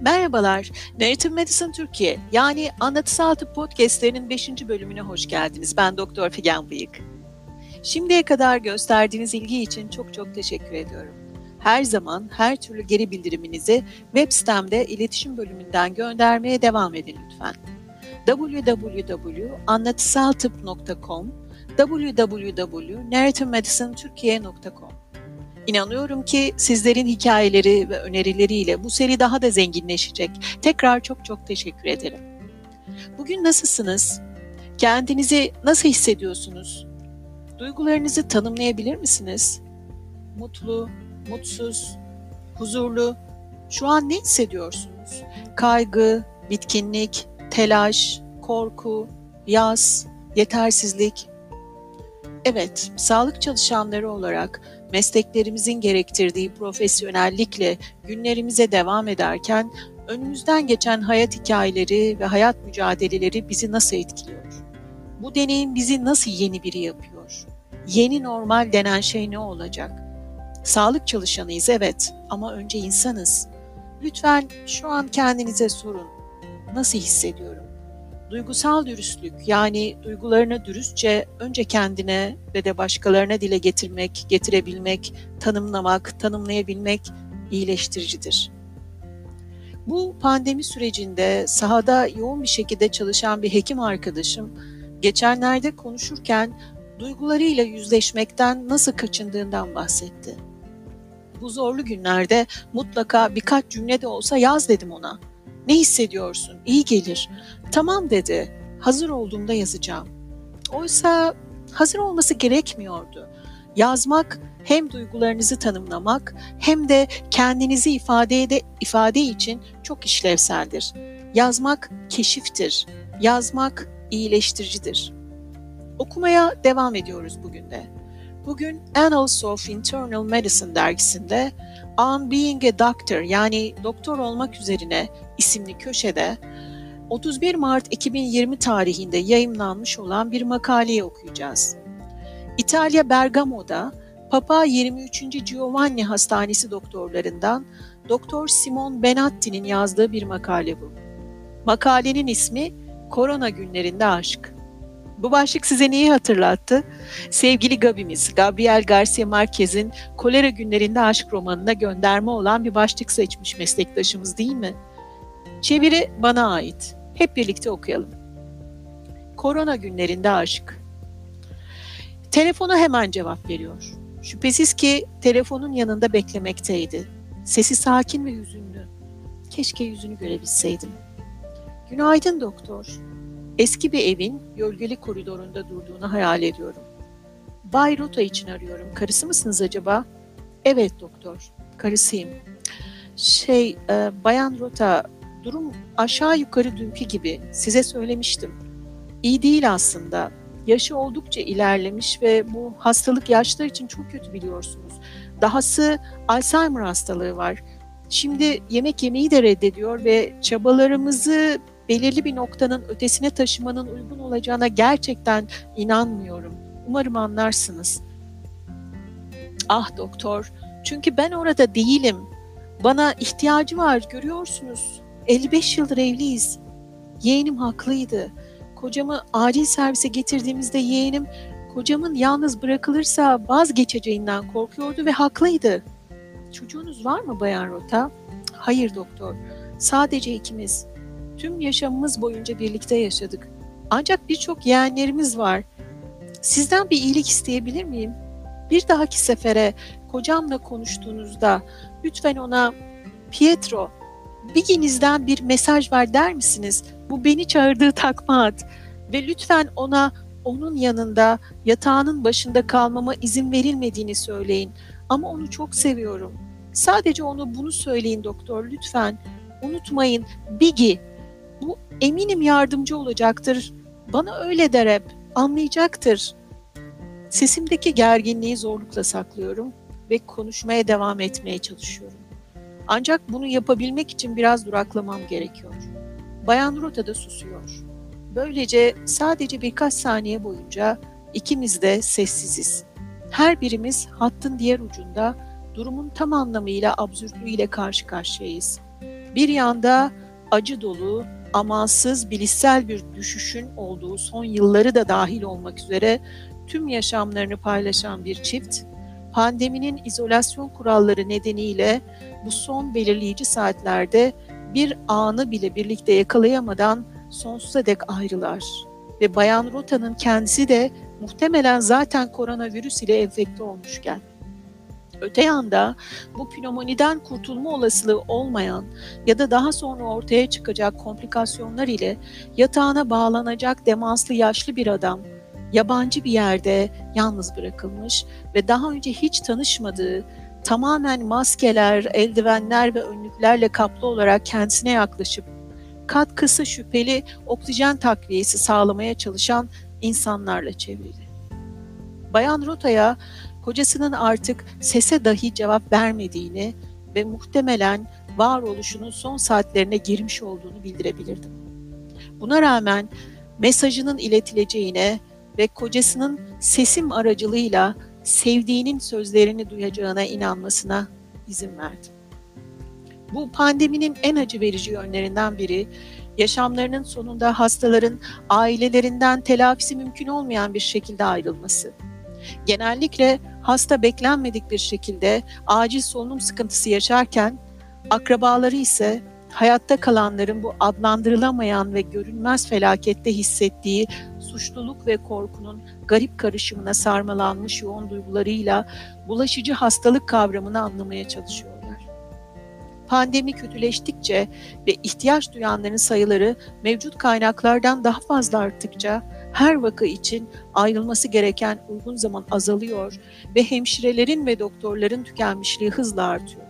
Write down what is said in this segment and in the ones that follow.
Merhabalar, Narrative Medicine Türkiye yani Anlatısal Tıp Podcast'lerinin 5. bölümüne hoş geldiniz. Ben Doktor Figen Bıyık. Şimdiye kadar gösterdiğiniz ilgi için çok çok teşekkür ediyorum. Her zaman her türlü geri bildiriminizi web sitemde iletişim bölümünden göndermeye devam edin lütfen. www.anlatısaltıp.com www.narrativemedicineturkiye.com İnanıyorum ki sizlerin hikayeleri ve önerileriyle bu seri daha da zenginleşecek. Tekrar çok çok teşekkür ederim. Bugün nasılsınız? Kendinizi nasıl hissediyorsunuz? Duygularınızı tanımlayabilir misiniz? Mutlu, mutsuz, huzurlu. Şu an ne hissediyorsunuz? Kaygı, bitkinlik, telaş, korku, yaz, yetersizlik. Evet, sağlık çalışanları olarak mesleklerimizin gerektirdiği profesyonellikle günlerimize devam ederken önümüzden geçen hayat hikayeleri ve hayat mücadeleleri bizi nasıl etkiliyor? Bu deneyim bizi nasıl yeni biri yapıyor? Yeni normal denen şey ne olacak? Sağlık çalışanıyız evet ama önce insanız. Lütfen şu an kendinize sorun. Nasıl hissediyorum? Duygusal dürüstlük yani duygularını dürüstçe önce kendine ve de başkalarına dile getirmek, getirebilmek, tanımlamak, tanımlayabilmek iyileştiricidir. Bu pandemi sürecinde sahada yoğun bir şekilde çalışan bir hekim arkadaşım geçenlerde konuşurken duygularıyla yüzleşmekten nasıl kaçındığından bahsetti. Bu zorlu günlerde mutlaka birkaç cümle de olsa yaz dedim ona. Ne hissediyorsun? İyi gelir. Tamam dedi. Hazır olduğumda yazacağım. Oysa hazır olması gerekmiyordu. Yazmak hem duygularınızı tanımlamak hem de kendinizi ifade de, ifade için çok işlevseldir. Yazmak keşiftir. Yazmak iyileştiricidir. Okumaya devam ediyoruz bugün de. Bugün Annals of Internal Medicine dergisinde On Being a Doctor yani doktor olmak üzerine isimli köşede 31 Mart 2020 tarihinde yayımlanmış olan bir makaleyi okuyacağız. İtalya Bergamo'da Papa 23. Giovanni Hastanesi doktorlarından Doktor Simon Benatti'nin yazdığı bir makale bu. Makalenin ismi Korona Günlerinde Aşk. Bu başlık size neyi hatırlattı? Sevgili Gabimiz, Gabriel Garcia Marquez'in Kolera Günlerinde Aşk romanına gönderme olan bir başlık seçmiş meslektaşımız değil mi? Çeviri bana ait. Hep birlikte okuyalım. Korona günlerinde aşk. Telefona hemen cevap veriyor. Şüphesiz ki telefonun yanında beklemekteydi. Sesi sakin ve hüzünlü. Keşke yüzünü görebilseydim. Günaydın doktor. Eski bir evin gölgeli koridorunda durduğunu hayal ediyorum. Bay Rota için arıyorum. Karısı mısınız acaba? Evet doktor, karısıyım. Şey, e, Bayan Rota, durum aşağı yukarı dünkü gibi. Size söylemiştim. İyi değil aslında. Yaşı oldukça ilerlemiş ve bu hastalık yaşlar için çok kötü biliyorsunuz. Dahası Alzheimer hastalığı var. Şimdi yemek yemeyi de reddediyor ve çabalarımızı belirli bir noktanın ötesine taşımanın uygun olacağına gerçekten inanmıyorum. Umarım anlarsınız. Ah doktor, çünkü ben orada değilim. Bana ihtiyacı var, görüyorsunuz. 55 yıldır evliyiz. Yeğenim haklıydı. Kocamı acil servise getirdiğimizde yeğenim kocamın yalnız bırakılırsa vazgeçeceğinden korkuyordu ve haklıydı. Çocuğunuz var mı Bayan Rota? Hayır doktor. Sadece ikimiz. Tüm yaşamımız boyunca birlikte yaşadık. Ancak birçok yeğenlerimiz var. Sizden bir iyilik isteyebilir miyim? Bir dahaki sefere kocamla konuştuğunuzda lütfen ona Pietro, Biginizden bir mesaj ver der misiniz? Bu beni çağırdığı takma ad. Ve lütfen ona onun yanında yatağının başında kalmama izin verilmediğini söyleyin. Ama onu çok seviyorum. Sadece ona bunu söyleyin doktor lütfen. Unutmayın Bigi. Bu eminim yardımcı olacaktır. Bana öyle der hep. Anlayacaktır. Sesimdeki gerginliği zorlukla saklıyorum ve konuşmaya devam etmeye çalışıyorum. Ancak bunu yapabilmek için biraz duraklamam gerekiyor. Bayan Rota da susuyor. Böylece sadece birkaç saniye boyunca ikimiz de sessiziz. Her birimiz hattın diğer ucunda durumun tam anlamıyla absürtlüğüyle karşı karşıyayız. Bir yanda acı dolu, amansız, bilişsel bir düşüşün olduğu son yılları da dahil olmak üzere tüm yaşamlarını paylaşan bir çift, pandeminin izolasyon kuralları nedeniyle bu son belirleyici saatlerde bir anı bile birlikte yakalayamadan sonsuza dek ayrılar. Ve Bayan Rota'nın kendisi de muhtemelen zaten koronavirüs ile enfekte olmuşken. Öte yanda bu pnömoniden kurtulma olasılığı olmayan ya da daha sonra ortaya çıkacak komplikasyonlar ile yatağına bağlanacak demanslı yaşlı bir adam yabancı bir yerde yalnız bırakılmış ve daha önce hiç tanışmadığı tamamen maskeler, eldivenler ve önlüklerle kaplı olarak kendisine yaklaşıp katkısı şüpheli oksijen takviyesi sağlamaya çalışan insanlarla çevrili. Bayan Rota'ya kocasının artık sese dahi cevap vermediğini ve muhtemelen varoluşunun son saatlerine girmiş olduğunu bildirebilirdim. Buna rağmen mesajının iletileceğine ve kocasının sesim aracılığıyla sevdiğinin sözlerini duyacağına inanmasına izin verdim. Bu pandeminin en acı verici yönlerinden biri yaşamlarının sonunda hastaların ailelerinden telafisi mümkün olmayan bir şekilde ayrılması. Genellikle hasta beklenmedik bir şekilde acil solunum sıkıntısı yaşarken akrabaları ise hayatta kalanların bu adlandırılamayan ve görünmez felakette hissettiği suçluluk ve korkunun garip karışımına sarmalanmış yoğun duygularıyla bulaşıcı hastalık kavramını anlamaya çalışıyorlar. Pandemi kötüleştikçe ve ihtiyaç duyanların sayıları mevcut kaynaklardan daha fazla arttıkça her vaka için ayrılması gereken uygun zaman azalıyor ve hemşirelerin ve doktorların tükenmişliği hızla artıyor.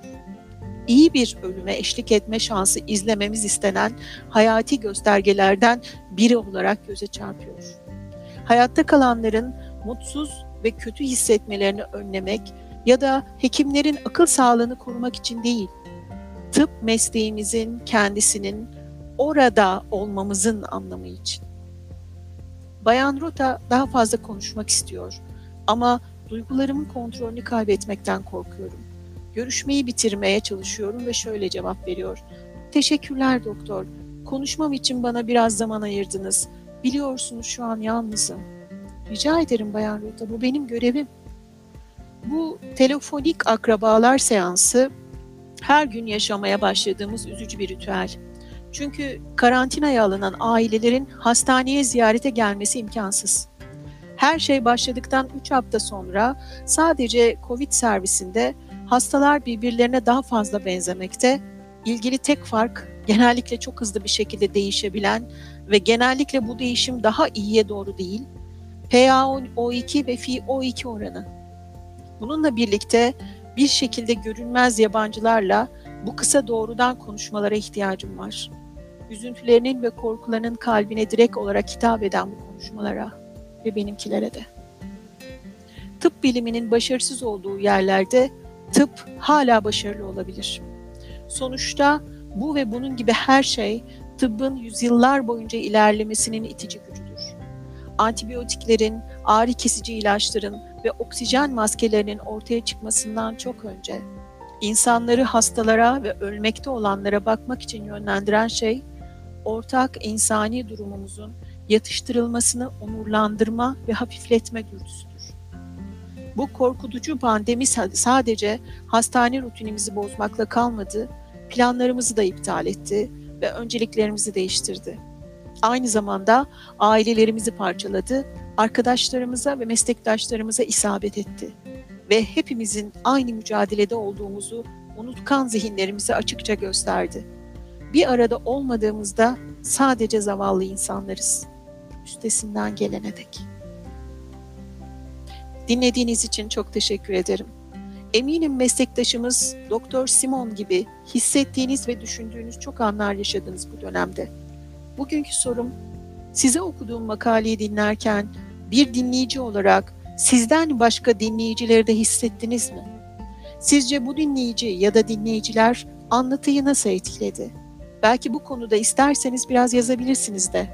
İyi bir ölüme eşlik etme şansı izlememiz istenen hayati göstergelerden biri olarak göze çarpıyor. Hayatta kalanların mutsuz ve kötü hissetmelerini önlemek ya da hekimlerin akıl sağlığını korumak için değil, tıp mesleğimizin kendisinin orada olmamızın anlamı için. Bayan Rota daha fazla konuşmak istiyor ama duygularımın kontrolünü kaybetmekten korkuyorum. Görüşmeyi bitirmeye çalışıyorum ve şöyle cevap veriyor. Teşekkürler doktor. Konuşmam için bana biraz zaman ayırdınız. Biliyorsunuz şu an yalnızım. Rica ederim Bayan Rota, bu benim görevim. Bu telefonik akrabalar seansı her gün yaşamaya başladığımız üzücü bir ritüel. Çünkü karantinaya alınan ailelerin hastaneye ziyarete gelmesi imkansız. Her şey başladıktan 3 hafta sonra sadece COVID servisinde hastalar birbirlerine daha fazla benzemekte. İlgili tek fark genellikle çok hızlı bir şekilde değişebilen ve genellikle bu değişim daha iyiye doğru değil, PaO2 ve FiO2 oranı. Bununla birlikte bir şekilde görünmez yabancılarla bu kısa doğrudan konuşmalara ihtiyacım var. Üzüntülerinin ve korkularının kalbine direkt olarak hitap eden bu konuşmalara ve benimkilere de. Tıp biliminin başarısız olduğu yerlerde tıp hala başarılı olabilir. Sonuçta bu ve bunun gibi her şey tıbbın yüzyıllar boyunca ilerlemesinin itici gücüdür. Antibiyotiklerin, ağrı kesici ilaçların ve oksijen maskelerinin ortaya çıkmasından çok önce insanları hastalara ve ölmekte olanlara bakmak için yönlendiren şey ortak insani durumumuzun yatıştırılmasını onurlandırma ve hafifletme dürtüsüdür. Bu korkutucu pandemi sadece hastane rutinimizi bozmakla kalmadı, planlarımızı da iptal etti ve önceliklerimizi değiştirdi. Aynı zamanda ailelerimizi parçaladı, arkadaşlarımıza ve meslektaşlarımıza isabet etti ve hepimizin aynı mücadelede olduğumuzu unutkan zihinlerimize açıkça gösterdi. Bir arada olmadığımızda sadece zavallı insanlarız. Üstesinden gelene dek. Dinlediğiniz için çok teşekkür ederim. Eminim meslektaşımız Doktor Simon gibi hissettiğiniz ve düşündüğünüz çok anlar yaşadınız bu dönemde. Bugünkü sorum, size okuduğum makaleyi dinlerken bir dinleyici olarak sizden başka dinleyicileri de hissettiniz mi? Sizce bu dinleyici ya da dinleyiciler anlatıyı nasıl etkiledi? Belki bu konuda isterseniz biraz yazabilirsiniz de.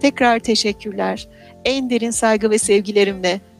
Tekrar teşekkürler. En derin saygı ve sevgilerimle